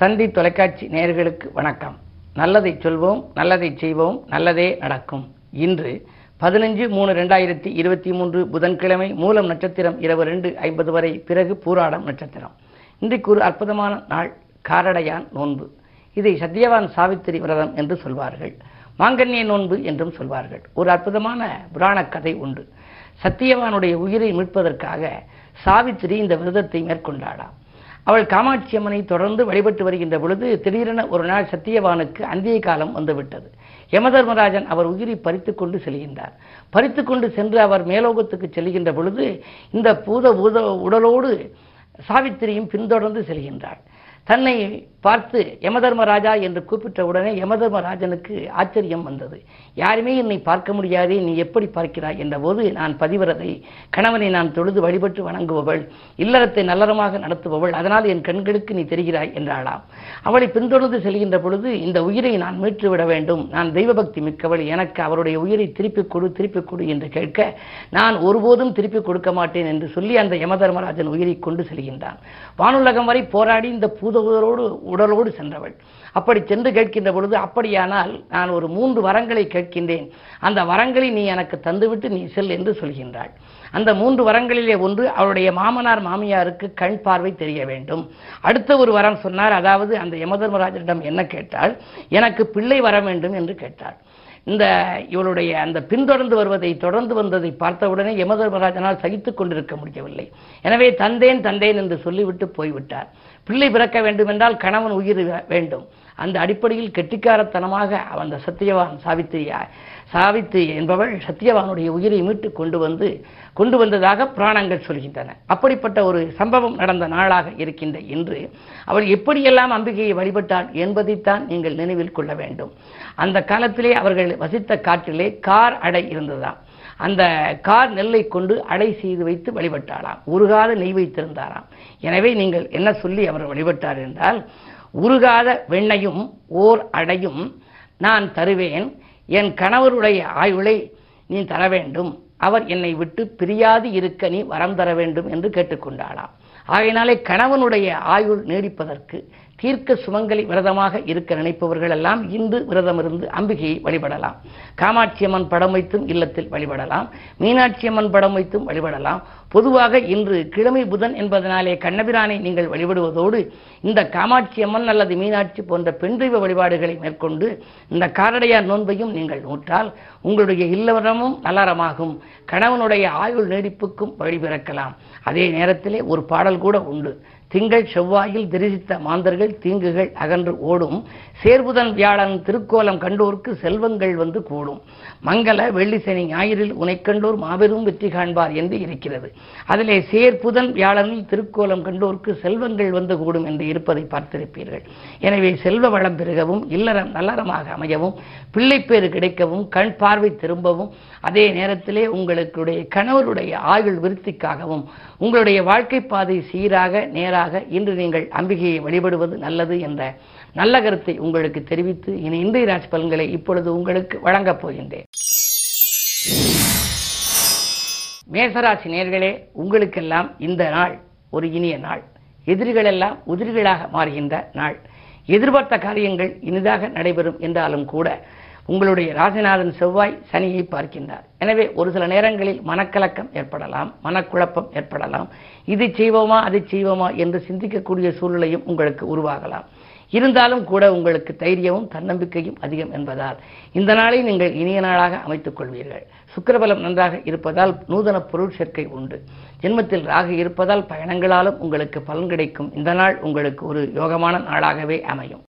தந்தி தொலைக்காட்சி நேயர்களுக்கு வணக்கம். நல்லதை சொல்வோம் நல்லதை செய்வோம் நல்லதே நடக்கும். இன்று பதினஞ்சு மூணு ரெண்டாயிரத்தி இருபத்தி மூன்று புதன்கிழமை மூலம் நட்சத்திரம் இரவு ரெண்டு ஐம்பது வரை பிறகு பூராடம் நட்சத்திரம். இன்றைக்கு ஒரு அற்புதமான நாள் காரடையான் நோன்பு. இதை சத்யவான் சாவித்திரி விரதம் என்று சொல்வார்கள். மாங்கன்ய நோன்பு என்றும் சொல்வார்கள். ஒரு அற்புதமான புராண கதை உண்டு. சத்தியவானுடைய உயிரை மீட்பதற்காக சாவித்திரி இந்த விரதத்தை மேற்கொண்டாளாம். அவள் காமாட்சி அம்மனை தொடர்ந்து வழிபட்டு வருகின்ற பொழுது திடீரென ஒரு நாள் சத்தியவானுக்கு அந்திய காலம் வந்துவிட்டது. யமதர்மராஜன் அவர் உயிரை பறித்து கொண்டு செல்கின்றார். பறித்து கொண்டு சென்று அவர் மேலோகத்துக்கு செல்கின்ற பொழுது இந்த பூத பூத உடலோடு சாவித்திரியும் பின்தொடர்ந்து செல்கின்றாள். தன்னை பார்த்து யமதர்மராஜா என்று கூப்பிட்ட உடனே யமதர்மராஜனுக்கு ஆச்சரியம் வந்தது. யாருமே என்னை பார்க்க முடியாதே நீ எப்படி பார்க்கிறாய் என்றபோது நான் பதிவிறதை கணவனை நான் தொழுது வழிபட்டு வணங்குபவள் இல்லறத்தை நல்லறமாக நடத்துபவள் அதனால் என் கண்களுக்கு நீ தெரிகிறாய் என்றாளாம். அவளை பின்தொடர்ந்து செல்கின்ற பொழுது இந்த உயிரை நான் மீட்டு விட வேண்டும் நான் தெய்வபக்தி மிக்கவள் எனக்கு அவருடைய உயிரை திருப்பிக் கொடு திருப்பிக் கொடு என்று கேட்க நான் ஒருபோதும் திருப்பிக் கொடுக்க மாட்டேன் என்று சொல்லி அந்த யமதர்மராஜன் உயிரை கொண்டு செல்கின்றான். வானுலகம் வரை போராடி இந்த உதவுதலோடு உடலோடு சென்றவள். அப்படி சென்று கேட்கின்ற பொழுது அப்படியானால் நான் ஒரு மூன்று வரங்களை கேட்கின்றேன். அந்த வரங்களை நீ எனக்கு தந்துவிட்டு நீ செல் என்று சொல்கின்றாள். அந்த மூன்று வரங்களிலே ஒன்று அவருடைய மாமனார் மாமியாருக்கு கண் பார்வை தெரிய வேண்டும். அடுத்த ஒரு வரம் சொன்னார் அதாவது அந்த யமதர்மராஜரிடம் என்ன கேட்டால் எனக்கு பிள்ளை வர வேண்டும் என்று கேட்டாள். இந்த இவளுடைய அந்த பின்தொடர்ந்து வருவதை தொடர்ந்து வந்ததை பார்த்தவுடனே யமதர்மராஜனால் சகித்துக் கொண்டிருக்க முடியவில்லை. எனவே தந்தேன் தந்தேன் என்று சொல்லிவிட்டு போய்விட்டார். பிள்ளை பிறக்க வேண்டும் என்றால் கணவன் உயிர் வேண்டும். அந்த அடிப்படையில் கெட்டிக்காரத்தனமாக அந்த சத்தியவான் சாவித்திரியா சாவித்து என்பவள் சத்தியவானுடைய உயிரை மீட்டு கொண்டு வந்து கொண்டு வந்ததாக புராணங்கள் சொல்கின்றன. அப்படிப்பட்ட ஒரு சம்பவம் நடந்த நாளாக இருக்கின்ற இன்று அவள் எப்படியெல்லாம் அம்பிகையை வழிபட்டாள் என்பதைத்தான் நீங்கள் நினைவில் கொள்ள வேண்டும். அந்த காலத்திலே அவர்கள் வசித்த காட்டிலே கார் அடை இருந்ததாம் அந்த கார் நெல்லை கொண்டு அடை செய்து வைத்து வழிபட்டாளாம். உருகாத நெய் வைத்திருந்தாராம். எனவே நீங்கள் என்ன சொல்லி அவர் வழிபட்டார் என்றால் உருகாத வெண்ணையும் ஓர் அடையும் நான் தருவேன். என் கணவருடைய ஆயுளை நீ தர வேண்டும். அவர் என்னை விட்டு பிரியாது இருக்க நீ வரம் தர வேண்டும் என்று கேட்டுக்கொண்டாளாம். ஆகையினாலே கணவனுடைய ஆயுள் நீடிப்பதற்கு தீர்க்க சுமங்கலி விரதமாக இருக்க நினைப்பவர்கள் எல்லாம் இன்று விரதம் இருந்து அம்பிகையை வழிபடலாம். காமாட்சி அம்மன் படம் வைத்தும் இல்லத்தில் வழிபடலாம். மீனாட்சி அம்மன் படம் வைத்தும் வழிபடலாம். பொதுவாக இன்று கிழமை புதன் என்பதனாலே கண்ணபிரானை நீங்கள் வழிபடுவதோடு இந்த காமாட்சி அம்மன் அல்லது மீனாட்சி போன்ற பெண் தெய்வ வழிபாடுகளை மேற்கொண்டு இந்த காரடையார் நோன்பையும் நீங்கள் நூற்றால் உங்களுடைய இல்லவரமும் நலரமாகும் கணவனுடைய ஆயுள் நீடிப்புக்கும் வழிபிறக்கலாம். அதே நேரத்திலே ஒரு பாடல் கூட உண்டு. திங்கள் செவ்வாயில் தரிசித்த மாந்தர்கள் தீங்குகள் அகன்று ஓடும். சேர்புதன் வியாழன் திருக்கோலம் கண்டோர்க்கு செல்வங்கள் வந்து கூடும். மங்கள வெள்ளி சனி ஞாயிறில் உனை கண்டோர் மாபெரும் வெற்றி காண்பார் என்று இருக்கிறது. அதிலே சேர்புதன் வியாழனில் திருக்கோலம் கண்டோர்க்கு செல்வங்கள் வந்து கூடும் என்று இருப்பதை பார்த்திருப்பீர்கள். எனவே செல்வ வளம் பெருகவும் இல்லறம் நல்லறமாக அமையவும் பிள்ளைப்பேறு கிடைக்கவும் கண் பார்வை திரும்பவும் அதே நேரத்திலே உங்களுடைய கணவருடைய ஆயுள் விருத்திக்காகவும் உங்களுடைய வாழ்க்கை பாதை சீராக நேராக இன்று நீங்கள் அம்பிகையை வழிபடுவது நல்லது என்ற நல்ல கருத்தை உங்களுக்கு தெரிவித்து இனி இன்றைய ராசி பலன்களை இப்பொழுது உங்களுக்கு வழங்கப் போகின்றேன். மேசராசி நேர்களே உங்களுக்கெல்லாம் இந்த நாள் ஒரு இனிய நாள். எதிரிகளெல்லாம் உதிரிகளாக மாறுகின்ற நாள். எதிர்பார்த்த காரியங்கள் இனிதாக நடைபெறும் என்றாலும் கூட உங்களுடைய ராசிநாதன் செவ்வாய் சனியை பார்க்கின்றார். எனவே ஒரு சில நேரங்களில் மனக்கலக்கம் ஏற்படலாம் மனக்குழப்பம் ஏற்படலாம். இது செய்வோமா அதை செய்வோமா என்று சிந்திக்கக்கூடிய சூழ்நிலையும் உங்களுக்கு உருவாகலாம். இருந்தாலும் கூட உங்களுக்கு தைரியமும் தன்னம்பிக்கையும் அதிகம் என்பதால் இந்த நாளை நீங்கள் இனிய நாளாக அமைத்துக் கொள்வீர்கள். சுக்கரபலம் நன்றாக இருப்பதால் நூதன பொருள் சேர்க்கை உண்டு. ஜென்மத்தில் ராகு இருப்பதால் பயணங்களாலும் உங்களுக்கு பலன் கிடைக்கும். இந்த நாள் உங்களுக்கு ஒரு யோகமான நாளாகவே அமையும்.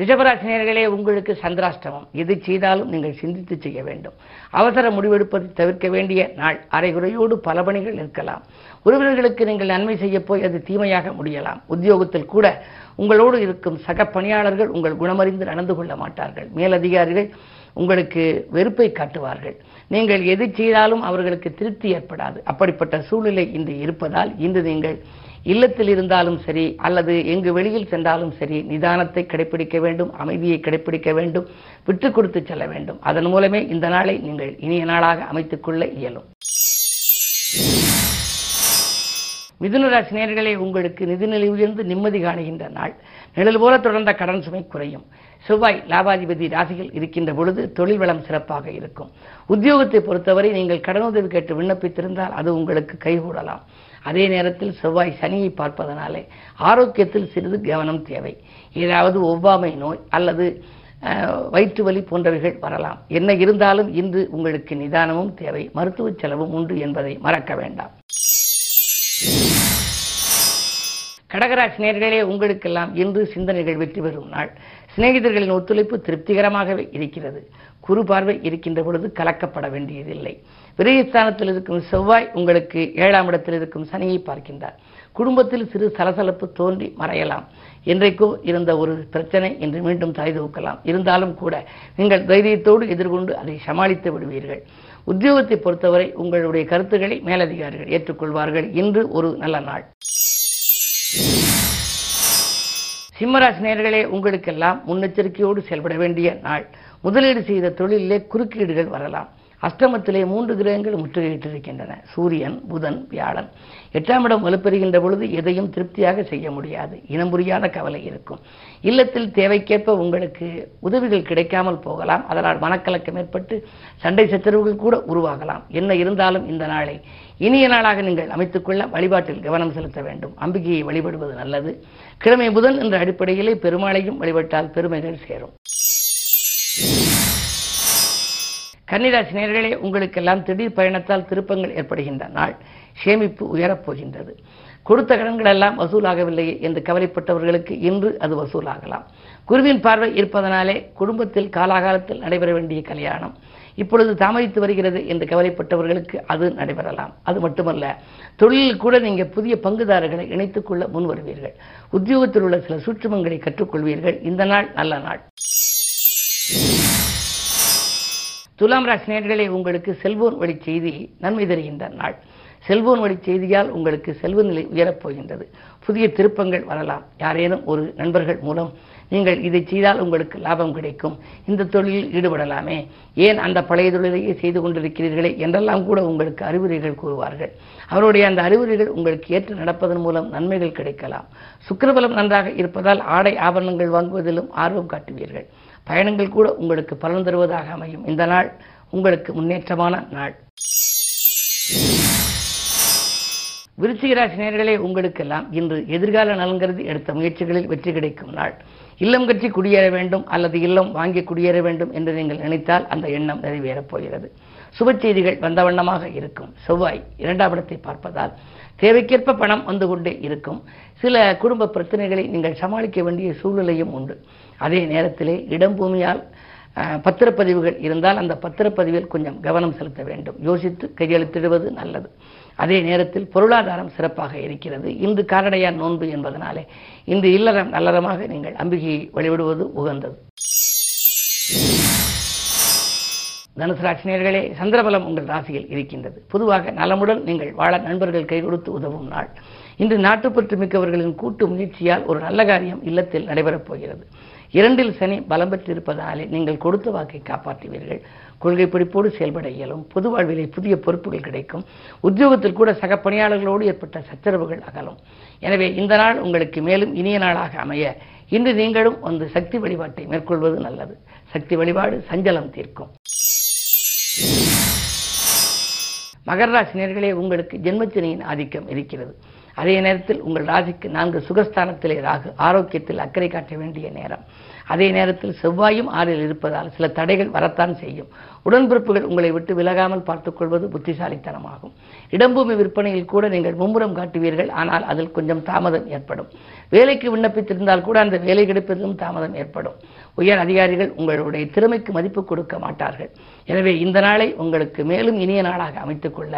ரிஷபராசினியர்களே உங்களுக்கு சந்திராஷ்டமம். எது செய்தாலும் நீங்கள் சிந்தித்து செய்ய வேண்டும். அவசர முடிவெடுப்பதை தவிர்க்க வேண்டிய நாள். அரைகுறையோடு பல பணிகள் இருக்கலாம் உறவினர்களுக்கு நீங்கள் நன்மை செய்ய போய் அது தீமையாக முடியலாம். உத்தியோகத்தில் கூட உங்களோடு இருக்கும் சக பணியாளர்கள் உங்கள் குணமறிந்து நடந்து கொள்ள மாட்டார்கள். மேலதிகாரிகள் உங்களுக்கு வெறுப்பை காட்டுவார்கள். நீங்கள் எது செய்தாலும் அவர்களுக்கு திருப்தி ஏற்படாது. அப்படிப்பட்ட சூழ்நிலை இன்று இருப்பதால் இன்று நீங்கள் இல்லத்தில் இருந்தாலும் சரி அல்லது எங்கு வெளியில் சென்றாலும் சரி நிதானத்தை கடைபிடிக்க வேண்டும் அமைதியை கடைபிடிக்க வேண்டும் விட்டு கொடுத்து செல்ல வேண்டும். அதன் மூலமே இந்த நாளை நீங்கள் இனிய நாளாக அமைத்துக் கொள்ள இயலும். மிதுனராசி நேர்களே உங்களுக்கு நிதிநிலை உயர்ந்து நிம்மதி காணுகின்ற நாள். நிழல் போல தொடர்ந்த கடன் சுமை குறையும். செவ்வாய் லாபாதிபதி ராசியில் இருக்கின்ற பொழுது தொழில் வளம் சிறப்பாக இருக்கும். உத்தியோகத்தை பொறுத்தவரை நீங்கள் கடனுதவி கேட்டு விண்ணப்பித்திருந்தால் அது உங்களுக்கு கைகூடலாம். அதே நேரத்தில் செவ்வாய் சனியை பார்ப்பதனாலே ஆரோக்கியத்தில் சிறிது கவனம் தேவை. ஏதாவது ஒவ்வாமை நோய் அல்லது வயிற்று வலி போன்றவைகள் வரலாம். என்ன இருந்தாலும் இன்று உங்களுக்கு நிதானமும் தேவை மருத்துவ செலவும் உண்டு என்பதை மறக்க வேண்டாம். கடகராசி நேர்களே உங்களுக்கெல்லாம் இன்று சிந்தனைகள் வெற்றி பெறும் நாள். சிநேகிதர்களின் ஒத்துழைப்பு திருப்திகரமாகவே இருக்கிறது. குறு பார்வை இருக்கின்ற பொழுது கலக்கப்பட வேண்டியதில்லை. விரயஸ்தானத்தில் இருக்கும் செவ்வாய் உங்களுக்கு ஏழாம் இடத்தில் இருக்கும் சனியை பார்க்கின்றார். குடும்பத்தில் சிறு சலசலப்பு தோன்றி மறையலாம். என்றைக்கோ இருந்த ஒரு பிரச்சனை என்று மீண்டும் தலை தூக்கலாம். இருந்தாலும் கூட நீங்கள் தைரியத்தோடு எதிர்கொண்டு அதை சமாளித்து விடுவீர்கள். உத்தியோகத்தை பொறுத்தவரை உங்களுடைய கருத்துக்களை மேலதிகாரிகள் ஏற்றுக்கொள்வார்கள். இன்று ஒரு நல்ல நாள். சிம்மராசினியர்களே உங்களுக்கெல்லாம் முன்னெச்சரிக்கையோடு செயல்பட வேண்டிய நாள். முதலீடு செய்த தொழிலிலே குறுக்கீடுகள் வரலாம். அஷ்டமத்திலே மூன்று கிரகங்கள் முற்றுகையிட்டிருக்கின்றன. சூரியன் புதன் வியாழன். எட்டாம் இடம் வலுப்பெறுகின்ற பொழுது எதையும் திருப்தியாக செய்ய முடியாது. இனம் புரியாத கவலை இருக்கும். இல்லத்தில் தேவைக்கேற்ப உங்களுக்கு உதவிகள் கிடைக்காமல் போகலாம். அதனால் மனக்கலக்கம் ஏற்பட்டு சண்டை சச்சரவுகள் கூட உருவாகலாம். என்ன இருந்தாலும் இந்த நாளை இனிய நாளாக நீங்கள் அமைத்துக்கொள்ள வழிபாட்டில் கவனம் செலுத்த வேண்டும். அம்பிகையை வழிபடுவது நல்லது. கிழமை புதன் என்ற அடிப்படையிலே பெருமாளையும் வழிபட்டால் பெருமைகள் சேரும். கன்னிராசி நேர்களே உங்களுக்கெல்லாம் திடீர் பயணத்தால் திருப்பங்கள் ஏற்படுகின்ற நாள். சேமிப்பு உயரப் போகின்றது. கொடுத்த கடன்கள் எல்லாம் வசூலாகவில்லையே என்று கவலைப்பட்டவர்களுக்கு இன்று அது வசூலாகலாம். குருவின் பார்வை இருப்பதனாலே குடும்பத்தில் காலாகாலத்தில் நடைபெற வேண்டிய கல்யாணம். இப்பொழுது தாமதித்து வருகிறது என்று கவலைப்பட்டவர்களுக்கு அது நடைபெறலாம். அது மட்டுமல்ல தொழிலில் கூட நீங்கள் புதிய பங்குதாரர்களை இணைத்துக் கொள்ள முன் வருவீர்கள். உத்தியோகத்தில் உள்ள சில சூட்சுமங்களை கற்றுக்கொள்வீர்கள். இந்த நாள் நல்ல நாள். துலாம் ராசி நேயர்களே உங்களுக்கு செல்போன் வழி செய்தி நன்மை தருகின்ற நாள். செல்போன் வழி செய்தியால் உங்களுக்கு செல்வ நிலை உயரப் போகின்றது. புதிய திருப்பங்கள் வரலாம். யாரேனும் ஒரு நண்பர்கள் மூலம் நீங்கள் இதை செய்தால் உங்களுக்கு லாபம் கிடைக்கும். இந்த தொழிலில் ஈடுபடலாமே. ஏன் அந்த பழைய தொழிலையே செய்து கொண்டிருக்கிறீர்களே என்றெல்லாம் கூட உங்களுக்கு அறிவுரைகள் கூறுவார்கள். அவருடைய அந்த அறிவுரைகள் உங்களுக்கு ஏற்று நடப்பதன் மூலம் நன்மைகள் கிடைக்கலாம். சுக்கரபலம் நன்றாக இருப்பதால் ஆடை ஆபரணங்கள் வாங்குவதிலும் ஆர்வம் காட்டுவீர்கள். பயணங்கள் கூட உங்களுக்கு பலன் தருவதாக அமையும். இந்த நாள் உங்களுக்கு முன்னேற்றமான நாள். விருச்சிகராசி நேர்களே உங்களுக்கெல்லாம் இன்று எதிர்கால நலன் கருதி எடுத்த முயற்சிகளில் வெற்றி கிடைக்கும் நாள். இல்லம் கட்டி குடியேற வேண்டும் அல்லது இல்லம் வாங்கி குடியேற வேண்டும் என்று நீங்கள் நினைத்தால் அந்த எண்ணம் நிறைவேறப் போகிறது. சுப செய்திகள் வந்த வண்ணமாக இருக்கும். செவ்வாய் இரண்டாம் இடத்தை பார்ப்பதால் தேவைக்கேற்ப பணம் வந்து கொண்டே இருக்கும். சில குடும்ப பிரச்சனைகளை நீங்கள் சமாளிக்க வேண்டிய சூழ்நிலையும் உண்டு. அதே நேரத்திலே இடம் பூமியால் பத்திரப்பதிவுகள் இருந்தால் அந்த பத்திரப்பதிவில் கொஞ்சம் கவனம் செலுத்த வேண்டும். யோசித்து கையெழுத்திடுவது நல்லது. அதே நேரத்தில் பொருளாதாரம் சிறப்பாக இருக்கிறது. இன்று காரடையார் நோன்பு என்பதனாலே இன்று இல்லறம் நல்லறமாக நீங்கள் அம்பிகையை வழிபடுவது உகந்தது. தனுசு ராசினியர்களே சந்திரபலம் உங்கள் ராசியில் இருக்கின்றது. பொதுவாக நலமுடன் நீங்கள் வாழ நண்பர்கள் கை கொடுத்து உதவும் நாள். இன்று நாட்டுப்பற்று மிக்கவர்களின் கூட்டு முயற்சியால் ஒரு நல்ல காரியம் இல்லத்தில் நடைபெறப் போகிறது. இரண்டில் சனி பலம் பெற்றிருப்பதாலே நீங்கள் கொடுத்த வாக்கை காப்பாற்றுவீர்கள். கொள்கை பிடிப்போடு செயல்பட இயலும். பொது வாழ்விலே புதிய பொறுப்புகள் கிடைக்கும். உத்தியோகத்தில் கூட சக பணியாளர்களோடு ஏற்பட்ட சச்சரவுகள் அகலும். எனவே இந்த நாள் உங்களுக்கு மேலும் இனிய நாளாக அமைய இன்று நீங்களும் வந்து சக்தி வழிபாட்டை மேற்கொள்வது நல்லது. சக்தி வழிபாடு சஞ்சலம் தீர்க்கும். மகர ராசினியர்களே உங்களுக்கு ஜென்மச்சனியின் ஆதிக்கம் இருக்கிறது. அதே நேரத்தில் உங்கள் ராசிக்கு நான்கு சுகஸ்தானத்திலே ராகு ஆரோக்கியத்தில் அக்கறை காட்ட வேண்டிய நேரம். அதே நேரத்தில் செவ்வாயும் ஆறில் இருப்பதால் சில தடைகள் வரத்தான் செய்யும். உடன்பிறப்புகள் உங்களை விட்டு விலகாமல் பார்த்துக்கொள்வது புத்திசாலித்தனமாகும். இடம்பூமி விற்பனையில் கூட நீங்கள் மும்முரம் காட்டுவீர்கள் ஆனால் அதில் கொஞ்சம் தாமதம் ஏற்படும். வேலைக்கு விண்ணப்பித்திருந்தால் கூட அந்த வேலை கிடைப்பதிலும் தாமதம் ஏற்படும். உயர் அதிகாரிகள் உங்களுடைய திறமைக்கு மதிப்பு கொடுக்க மாட்டார்கள். எனவே இந்த நாளை உங்களுக்கு மேலும் இனிய நாளாக அமைத்துக் கொள்ள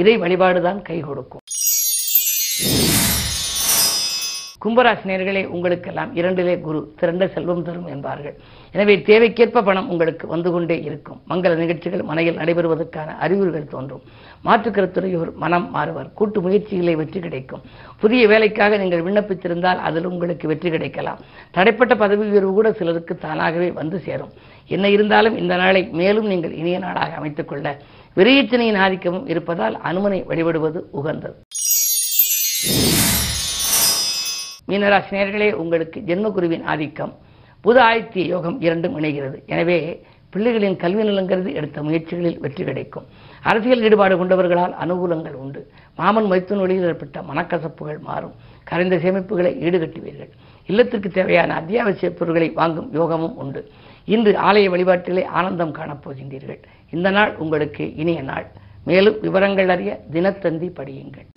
இறை வழிபாடுதான் கை கொடுக்கும். கும்பராசினியர்களே உங்களுக்கெல்லாம் இரண்டிலே குரு திரண்ட செல்வம் தரும் என்பார்கள். எனவே தேவைக்கேற்ப பணம் உங்களுக்கு வந்து கொண்டே இருக்கும். மங்கள நிகழ்ச்சிகள் மனையில் நடைபெறுவதற்கான அறிகுறிகள் தோன்றும். மாற்றுக்கருத்துறையோர் மனம் மாறுவர். கூட்டு முயற்சிகளை வெற்றி கிடைக்கும். புதிய வேலைக்காக நீங்கள் விண்ணப்பித்திருந்தால் அதில் உங்களுக்கு வெற்றி கிடைக்கலாம். தடைப்பட்ட பதவி உயர்வு கூட சிலருக்கு தானாகவே வந்து சேரும். என்ன இருந்தாலும் இந்த நாளை மேலும் நீங்கள் இனிய நாளாக அமைத்துக் கொள்ள. விரையச்சனையின் ஆதிக்கமும் இருப்பதால் அனுமனை வழிபடுவது உகந்தது. மீனராசி நேர்களே உங்களுக்கு ஜென்மகுருவின் ஆதிக்கம். புது ஆதித்ய யோகம் இரண்டும் இணைகிறது. எனவே பிள்ளைகளின் கல்வி நலங்கிறது எடுத்த முயற்சிகளில் வெற்றி கிடைக்கும். அரசியல் ஈடுபாடு கொண்டவர்களால் அனுகூலங்கள் உண்டு. மாமன் மைத்துன் வழியில் ஏற்பட்ட மனக்கசப்புகள் மாறும். கரைந்த சேமிப்புகளை ஈடுகட்டுவீர்கள். இல்லத்திற்கு தேவையான அத்தியாவசிய பொருட்களை வாங்கும் யோகமும் உண்டு. இன்று ஆலய வழிபாட்டிலே ஆனந்தம் காணப்போகின்றீர்கள் இந்த நாள் உங்களுக்கு இனிய நாள். மேலும் விவரங்கள் அறிய தினத்தந்தி படியுங்கள்.